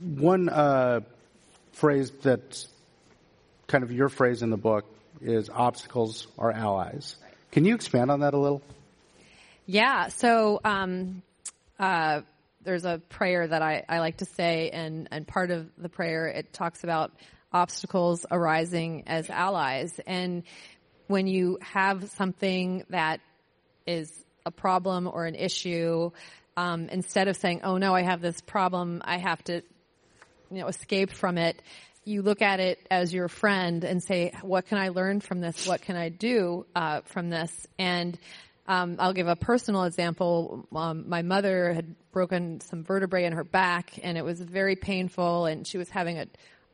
One uh, phrase that's kind of your phrase in the book is obstacles are allies. Can you expand on that a little? Yeah. So um, uh, there's a prayer that I, I like to say, and and part of the prayer it talks about obstacles arising as allies, and when you have something that is a problem or an issue, um, instead of saying, "Oh no, I have this problem, I have to," you know, escape from it you look at it as your friend and say, what can I learn from this? What can I do uh, from this? And um, I'll give a personal example. Um, my mother had broken some vertebrae in her back, and it was very painful, and she was having an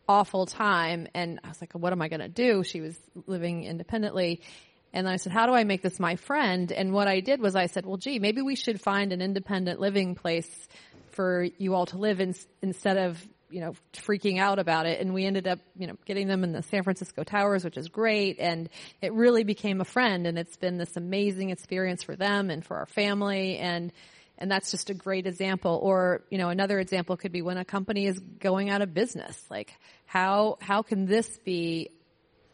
awful time. And I was like, what am I going to do? She was living independently. And I said, how do I make this my friend? And what I did was I said, well, gee, maybe we should find an independent living place for you all to live in, instead of you know, freaking out about it. And we ended up, you know, getting them in the San Francisco Towers, which is great. And it really became a friend. And it's been this amazing experience for them and for our family. And, and that's just a great example. Or, you know, another example could be when a company is going out of business. Like, how, how can this be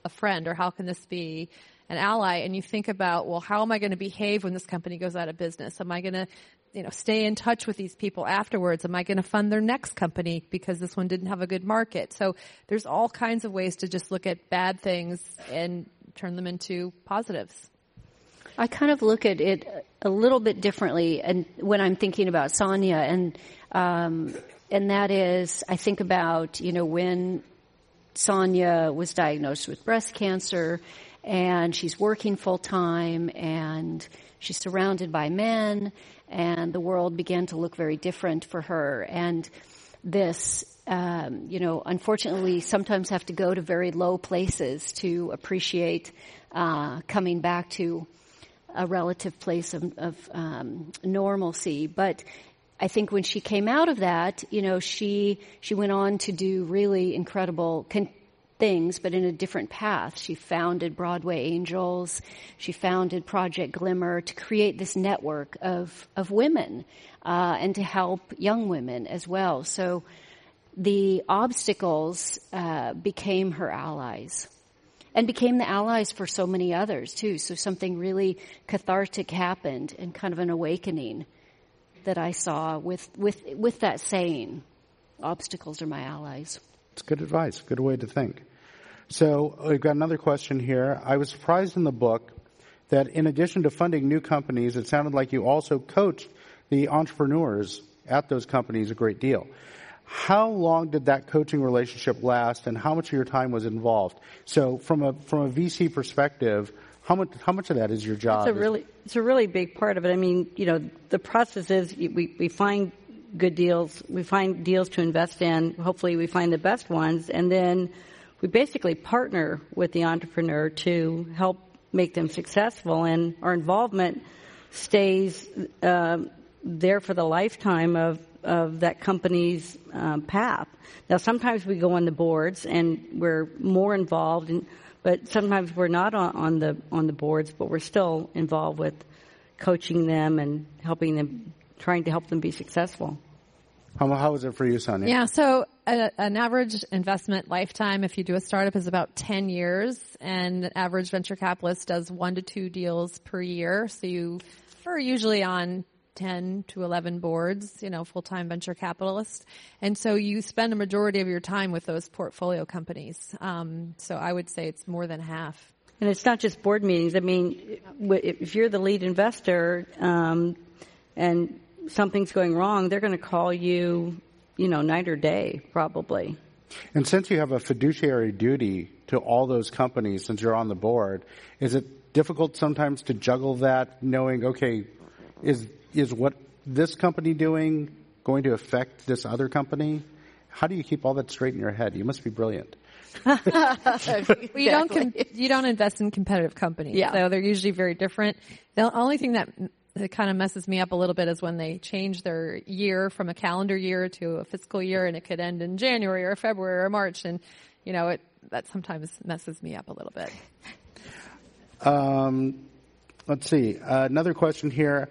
a friend or how can this be an ally and you think about, well, how am I going to behave when this company goes out of business? Am I going to you know, stay in touch with these people afterwards? Am I going to fund their next company because this one didn't have a good market? So there's all kinds of ways to just look at bad things and turn them into positives. I kind of look at it a little bit differently, and when I'm thinking about Sonja, and um, and that is, I think about you know when Sonja was diagnosed with breast cancer, and she's working full time, and she's surrounded by men, and the world began to look very different for her. And this, um, you know, unfortunately, sometimes have to go to very low places to appreciate uh, coming back to a relative place of, of um, normalcy. But I think when she came out of that, you know, she she went on to do really incredible, con- things, but in a different path. She founded Broadway Angels. She founded Project Glimmer to create this network of, of women, uh, and to help young women as well. So, the obstacles uh, became her allies and became the allies for so many others too. So something really cathartic happened and kind of an awakening that I saw with, with, with that saying, obstacles are my allies. It's good advice, good way to think. So we've got another question here. I was surprised in the book that in addition to funding new companies, it sounded like you also coached the entrepreneurs at those companies a great deal. How long did that coaching relationship last and how much of your time was involved? So from a, from a VC perspective, how much, how much of that is your job? It's a really, it's a really big part of it. I mean, you know, the process is we, we find good deals, we find deals to invest in, hopefully we find the best ones, and then we basically partner with the entrepreneur to help make them successful and our involvement stays uh, there for the lifetime of of that company's um, path. Now, sometimes we go on the boards and we're more involved, in, but sometimes we're not on, on the on the boards, but we're still involved with coaching them and helping them, trying to help them be successful. How, how is it for you, Sonja? Yeah, so a, an average investment lifetime, if you do a startup, is about 10 years, and an average venture capitalist does one to two deals per year. So you are usually on 10 to 11 boards, you know, full-time venture capitalists. And so you spend a majority of your time with those portfolio companies. Um, so I would say it's more than half. And it's not just board meetings. I mean, if you're the lead investor, um, and something's going wrong, they're going to call you, you know, night or day, probably. And since you have a fiduciary duty to all those companies, since you're on the board, is it difficult sometimes to juggle that, knowing, okay, is is what this company doing going to affect this other company? How do you keep all that straight in your head? You must be brilliant. exactly. you don't com- you don't invest in competitive companies, yeah. so they're usually very different. The only thing that that kind of messes me up a little bit is when they change their year from a calendar year to a fiscal year, and it could end in January or February or March, and you know it that sometimes messes me up a little bit. Um, let's see. Uh, another question here.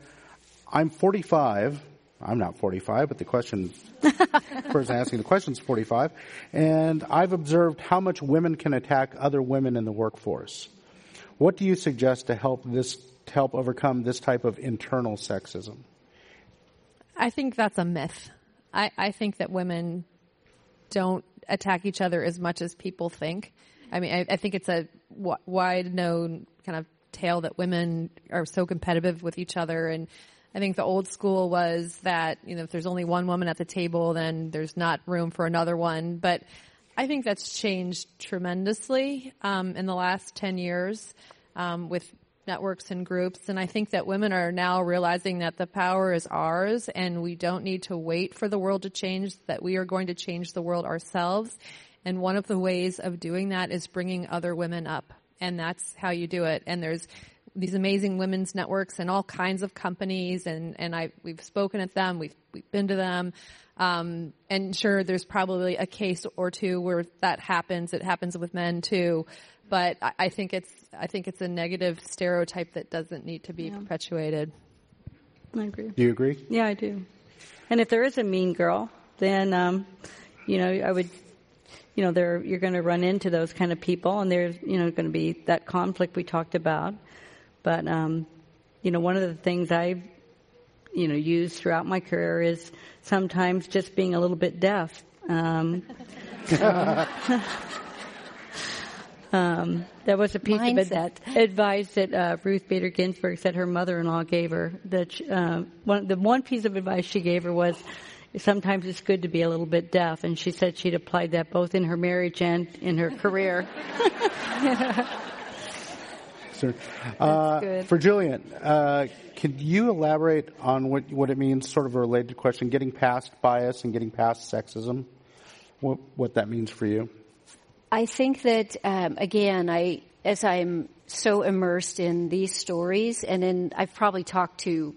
I'm 45. I'm not 45, but the question, person asking the question is 45. And I've observed how much women can attack other women in the workforce. What do you suggest to help this, to help overcome this type of internal sexism? I think that's a myth. I, I think that women don't attack each other as much as people think. I mean, I, I think it's a w- wide known kind of tale that women are so competitive with each other and I think the old school was that, you know, if there's only one woman at the table, then there's not room for another one. But I think that's changed tremendously um, in the last 10 years um, with networks and groups. And I think that women are now realizing that the power is ours and we don't need to wait for the world to change, that we are going to change the world ourselves. And one of the ways of doing that is bringing other women up. And that's how you do it. And there's these amazing women's networks and all kinds of companies and, and I, we've spoken at them, we've, we've been to them. Um, and sure, there's probably a case or two where that happens. It happens with men too. But I, I think it's, I think it's a negative stereotype that doesn't need to be yeah. perpetuated. I agree. Do you agree? Yeah, I do. And if there is a mean girl, then, um, you know, I would you know, there you're going to run into those kind of people, and there's you know going to be that conflict we talked about. But um, you know, one of the things I've you know used throughout my career is sometimes just being a little bit deaf. Um, um, that was a piece Mindset. of advice that uh, Ruth Bader Ginsburg said her mother-in-law gave her. That uh, one, the one piece of advice she gave her was, sometimes it's good to be a little bit deaf, and she said she'd applied that both in her marriage and in her career. Uh, for Julian, uh, could you elaborate on what, what it means, sort of a related question, getting past bias and getting past sexism? What, what that means for you? I think that, um, again, I, as I'm so immersed in these stories, and then I've probably talked to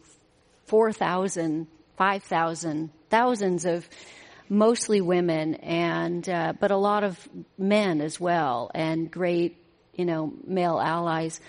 4,000, 5,000, thousands of mostly women and uh, but a lot of men as well and great you know, male allies,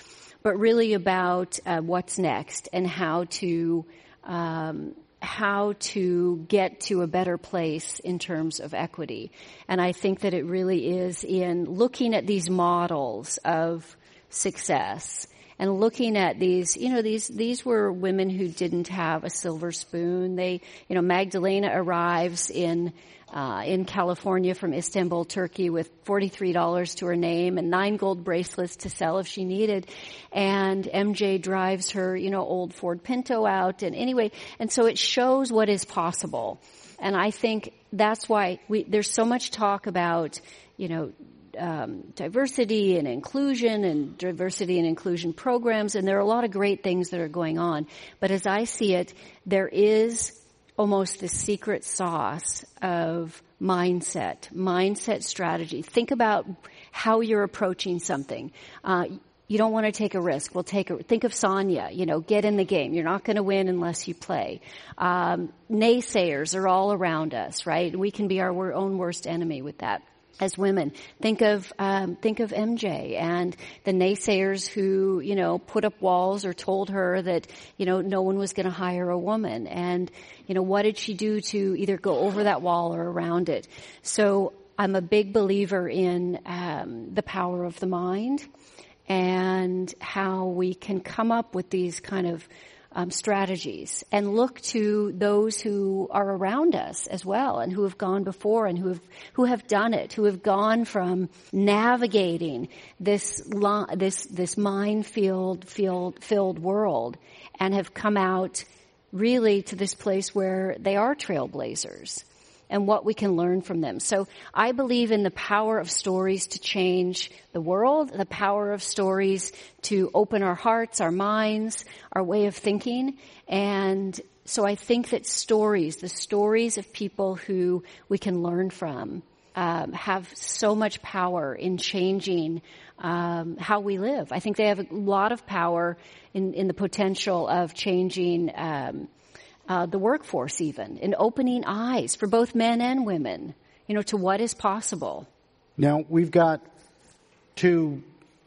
but really about uh, what's next and how to um, how to get to a better place in terms of equity. And I think that it really is in looking at these models of success and looking at these, you know, these, these were women who didn't have a silver spoon. They, you know, Magdalena arrives in, uh, in California from Istanbul, Turkey with $43 to her name and nine gold bracelets to sell if she needed. And MJ drives her, you know, old Ford Pinto out and anyway, and so it shows what is possible. And I think that's why we, there's so much talk about, you know, um, diversity and inclusion and diversity and inclusion programs, and there are a lot of great things that are going on. But as I see it, there is almost the secret sauce of mindset, mindset strategy. Think about how you're approaching something. Uh, you don't want to take a risk. We'll take a, think of Sonja, you know, get in the game. You're not going to win unless you play. Um, naysayers are all around us, right? We can be our own worst enemy with that as women. Think of um, think of MJ and the naysayers who you know put up walls or told her that you know no one was going to hire a woman, and you know what did she do to either go over that wall or around it? So I'm a big believer in um, the power of the mind and how we can come up with these kind of um, strategies and look to those who are around us as well and who have gone before and who have who have done it, who have gone from navigating this this this minefield field filled world and have come out really to this place where they are trailblazers and what we can learn from them. So I believe in the power of stories to change the world, the power of stories to open our hearts, our minds, our way of thinking. And so I think that stories, the stories of people who we can learn from, um, have so much power in changing um, how we live. I think they have a lot of power in, in the potential of changing um, uh, the workforce even, in opening eyes for both men and women, you know, to what is possible. Now, we've got two,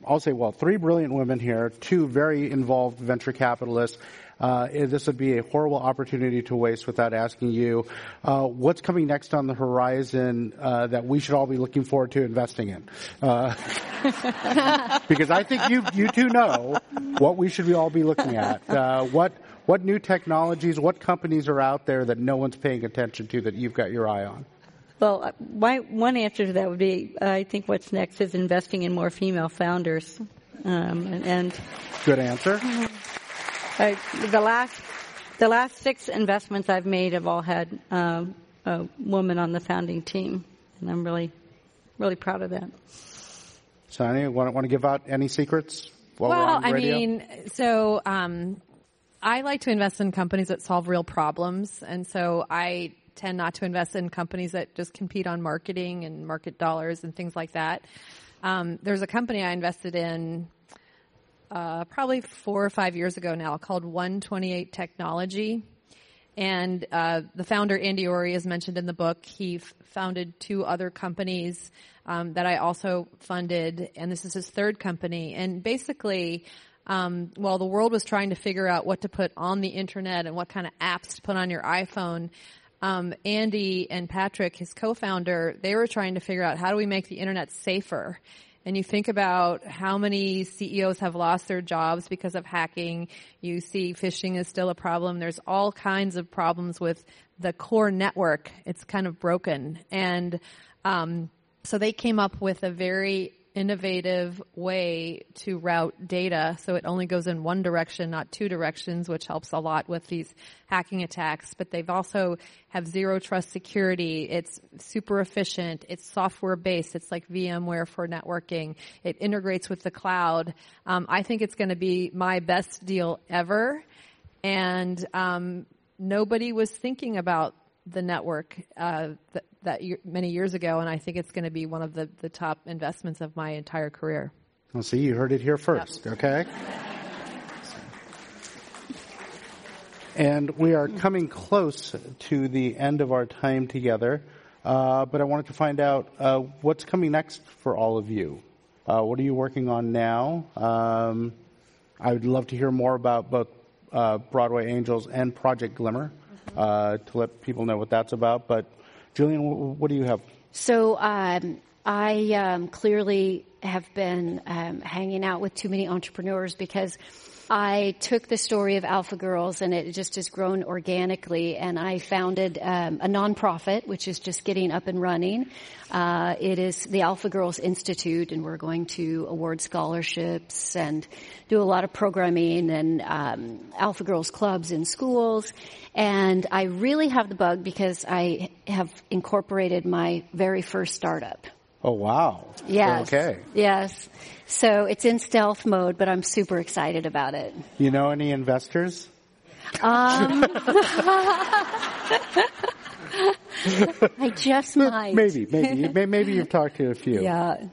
I'll say, well, three brilliant women here, two very involved venture capitalists. Uh, this would be a horrible opportunity to waste without asking you uh, what's coming next on the horizon uh, that we should all be looking forward to investing in. Uh, because I think you you two know what we should all be looking at. Uh, what what new technologies, what companies are out there that no one's paying attention to that you've got your eye on? Well, uh, my, one answer to that would be I think what's next is investing in more female founders. Um, and, and, good answer. Uh, the last the last six investments I've made have all had um, a woman on the founding team, and I'm really really proud of that. Sonja, want, want to give out any secrets? well, I mean, so um, I like to invest in companies that solve real problems, and so I tend not to invest in companies that just compete on marketing and market dollars and things like that. Um, there's a company I invested in uh, probably four or five years ago now called 128 Technology. And uh, the founder, Andy Ory, is mentioned in the book. He f- founded two other companies um, that I also funded, and this is his third company. And basically, um, while the world was trying to figure out what to put on the internet and what kind of apps to put on your iPhone, um, Andy and Patrick, his co-founder, they were trying to figure out how do we make the internet safer. And you think about how many CEOs have lost their jobs because of hacking. You see phishing is still a problem. There's all kinds of problems with the core network. It's kind of broken. And um, so they came up with a very innovative way to route data so it only goes in one direction, not two directions, which helps a lot with these hacking attacks. But they've also have zero trust security. It's super efficient. It's software based. It's like VMware for networking. It integrates with the cloud. Um, I think it's going to be my best deal ever. And um, nobody was thinking about the network uh, that, that many years ago, and I think it's going to be one of the, the top investments of my entire career. Well, see, you heard it here first, yep. okay? and we are coming close to the end of our time together, uh, but I wanted to find out uh, what's coming next for all of you. Uh, what are you working on now? Um, I would love to hear more about both uh, Broadway Angels and Project Glimmer. Uh, to let people know what that's about. But Julian, what do you have? So um, I um, clearly have been um, hanging out with too many entrepreneurs because I took the story of Alpha Girls and it just has grown organically and I founded um, a nonprofit which is just getting up and running. Uh, it is the Alpha Girls Institute and we're going to award scholarships and do a lot of programming and um, Alpha Girls clubs in schools. And I really have the bug because I have incorporated my very first startup. Oh wow. Yes. Okay. Yes. So it's in stealth mode, but I'm super excited about it. You know any investors? Um, I just might. Maybe, maybe, maybe you've talked to a few. Yeah.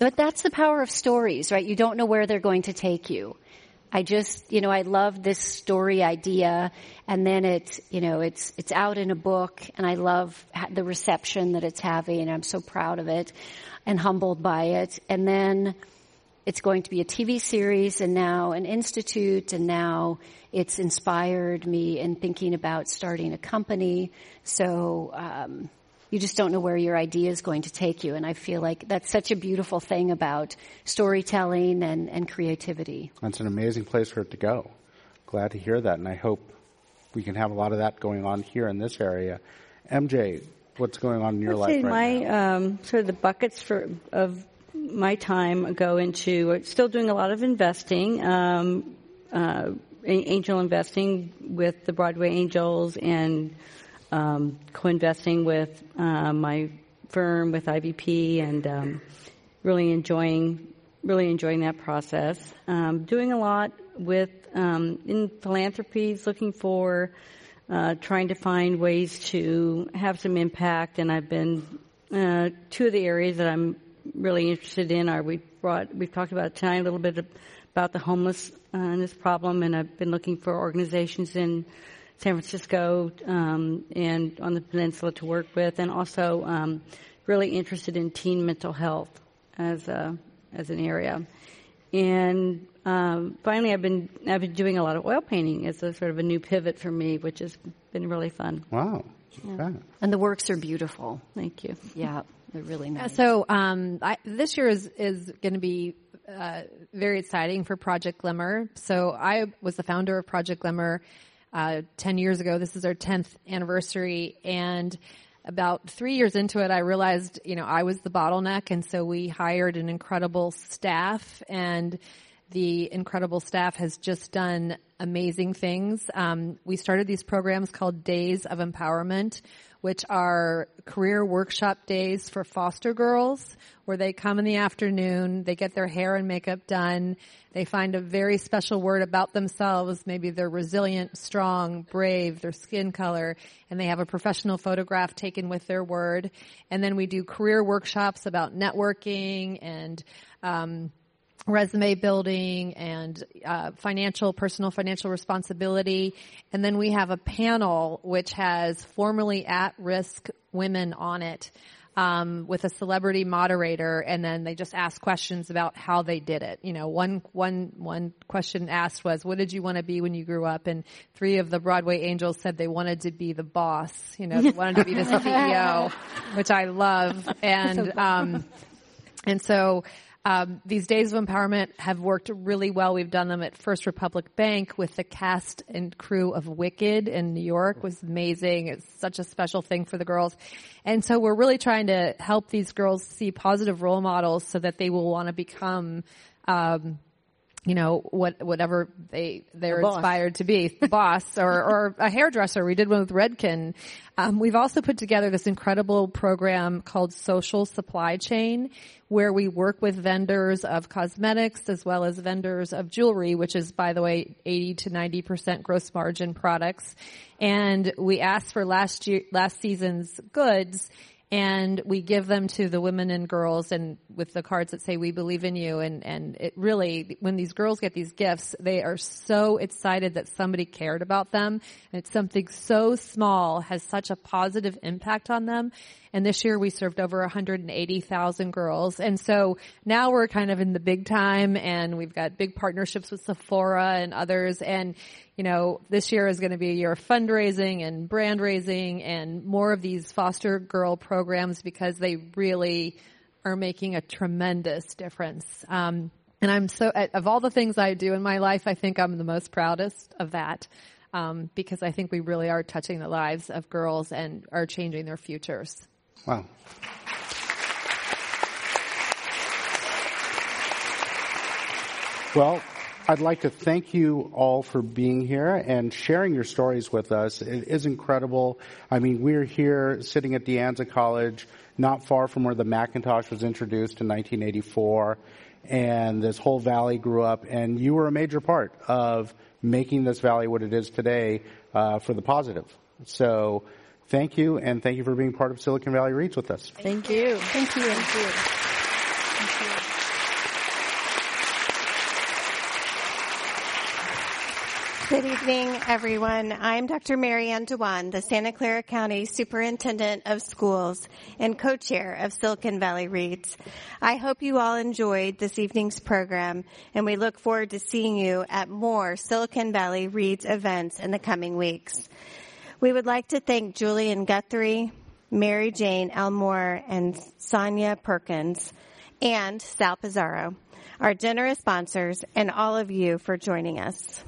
But that's the power of stories, right? You don't know where they're going to take you. I just, you know, I love this story idea and then it's, you know, it's, it's out in a book and I love the reception that it's having and I'm so proud of it and humbled by it. And then it's going to be a TV series and now an institute and now it's inspired me in thinking about starting a company. So, um, you just don't know where your idea is going to take you. And I feel like that's such a beautiful thing about storytelling and, and creativity. That's an amazing place for it to go. Glad to hear that. And I hope we can have a lot of that going on here in this area. MJ, what's going on in your I'd life say right my, now? Um, sort of the buckets for, of my time go into still doing a lot of investing, um, uh, angel investing with the Broadway Angels and um, co-investing with uh, my firm with IVP and um, really enjoying really enjoying that process. Um, doing a lot with um, in philanthropies, looking for uh, trying to find ways to have some impact. And I've been uh, two of the areas that I'm really interested in are we brought we've talked about tonight a little bit about the homelessness problem, and I've been looking for organizations in San Francisco um, and on the peninsula to work with, and also um, really interested in teen mental health as a as an area. And um, finally, I've been I've been doing a lot of oil painting as a sort of a new pivot for me, which has been really fun. Wow. Yeah. And the works are beautiful. Thank you. Yeah, they're really nice. So um, I, this year is is going to be uh, very exciting for Project Glimmer. So I was the founder of Project Glimmer uh, 10 years ago. This is our 10th anniversary. And about three years into it, I realized, you know, I was the bottleneck. And so we hired an incredible staff and the incredible staff has just done amazing things. Um, we started these programs called Days of Empowerment, which are career workshop days for foster girls where they come in the afternoon, they get their hair and makeup done, they find a very special word about themselves, maybe they're resilient, strong, brave, their skin color, and they have a professional photograph taken with their word. And then we do career workshops about networking and um, resume building and uh, financial, personal financial responsibility. And then we have a panel which has formerly at-risk women on it. Um, with a celebrity moderator, and then they just ask questions about how they did it. You know, one one one question asked was, "What did you want to be when you grew up?" And three of the Broadway angels said they wanted to be the boss. You know, they wanted to be the CEO, which I love. And um, and so um, these days of empowerment have worked really well. We've done them at First Republic Bank with the cast and crew of Wicked in New York. It was amazing. It's such a special thing for the girls. And so we're really trying to help these girls see positive role models so that they will want to become, um, you know, what, whatever they, they're inspired to be, the boss or, or a hairdresser. We did one with Redken. Um, we've also put together this incredible program called Social Supply Chain where we work with vendors of cosmetics as well as vendors of jewelry, which is, by the way, 80 to 90% gross margin products. And we ask for last year, last season's goods and we give them to the women and girls and with the cards that say we believe in you. And and it really when these girls get these gifts they are so excited that somebody cared about them. And it's something so small has such a positive impact on them and this year we served over 180,000 girls and so now we're kind of in the big time and we've got big partnerships with Sephora and others and you know, this year is going to be a year of fundraising and brand raising and more of these foster girl programs because they really are making a tremendous difference. Um, and I'm so, of all the things I do in my life, I think I'm the most proudest of that. Um, because I think we really are touching the lives of girls and are changing their futures. Wow. Well, I'd like to thank you all for being here and sharing your stories with us. It is incredible. I mean, we're here sitting at De Anza College, not far from where the Macintosh was introduced in 1984, and this whole valley grew up, and you were a major part of making this valley what it is today uh, for the positive. So, thank you, and thank you for being part of Silicon Valley Reads with us. Thank you. Thank you. Thank you. Thank. Good evening, everyone. I'm Dr. Mary Ann Dewan, the Santa Clara County Superintendent of Schools and co-chair of Silicon Valley Reads. I hope you all enjoyed this evening's program and we look forward to seeing you at more Silicon Valley Reads events in the coming weeks. We would like to thank Julian Guthrie, Mary Jane Elmore, and Sonja Perkins, and Sal Pizarro, our generous sponsors, and all of you for joining us.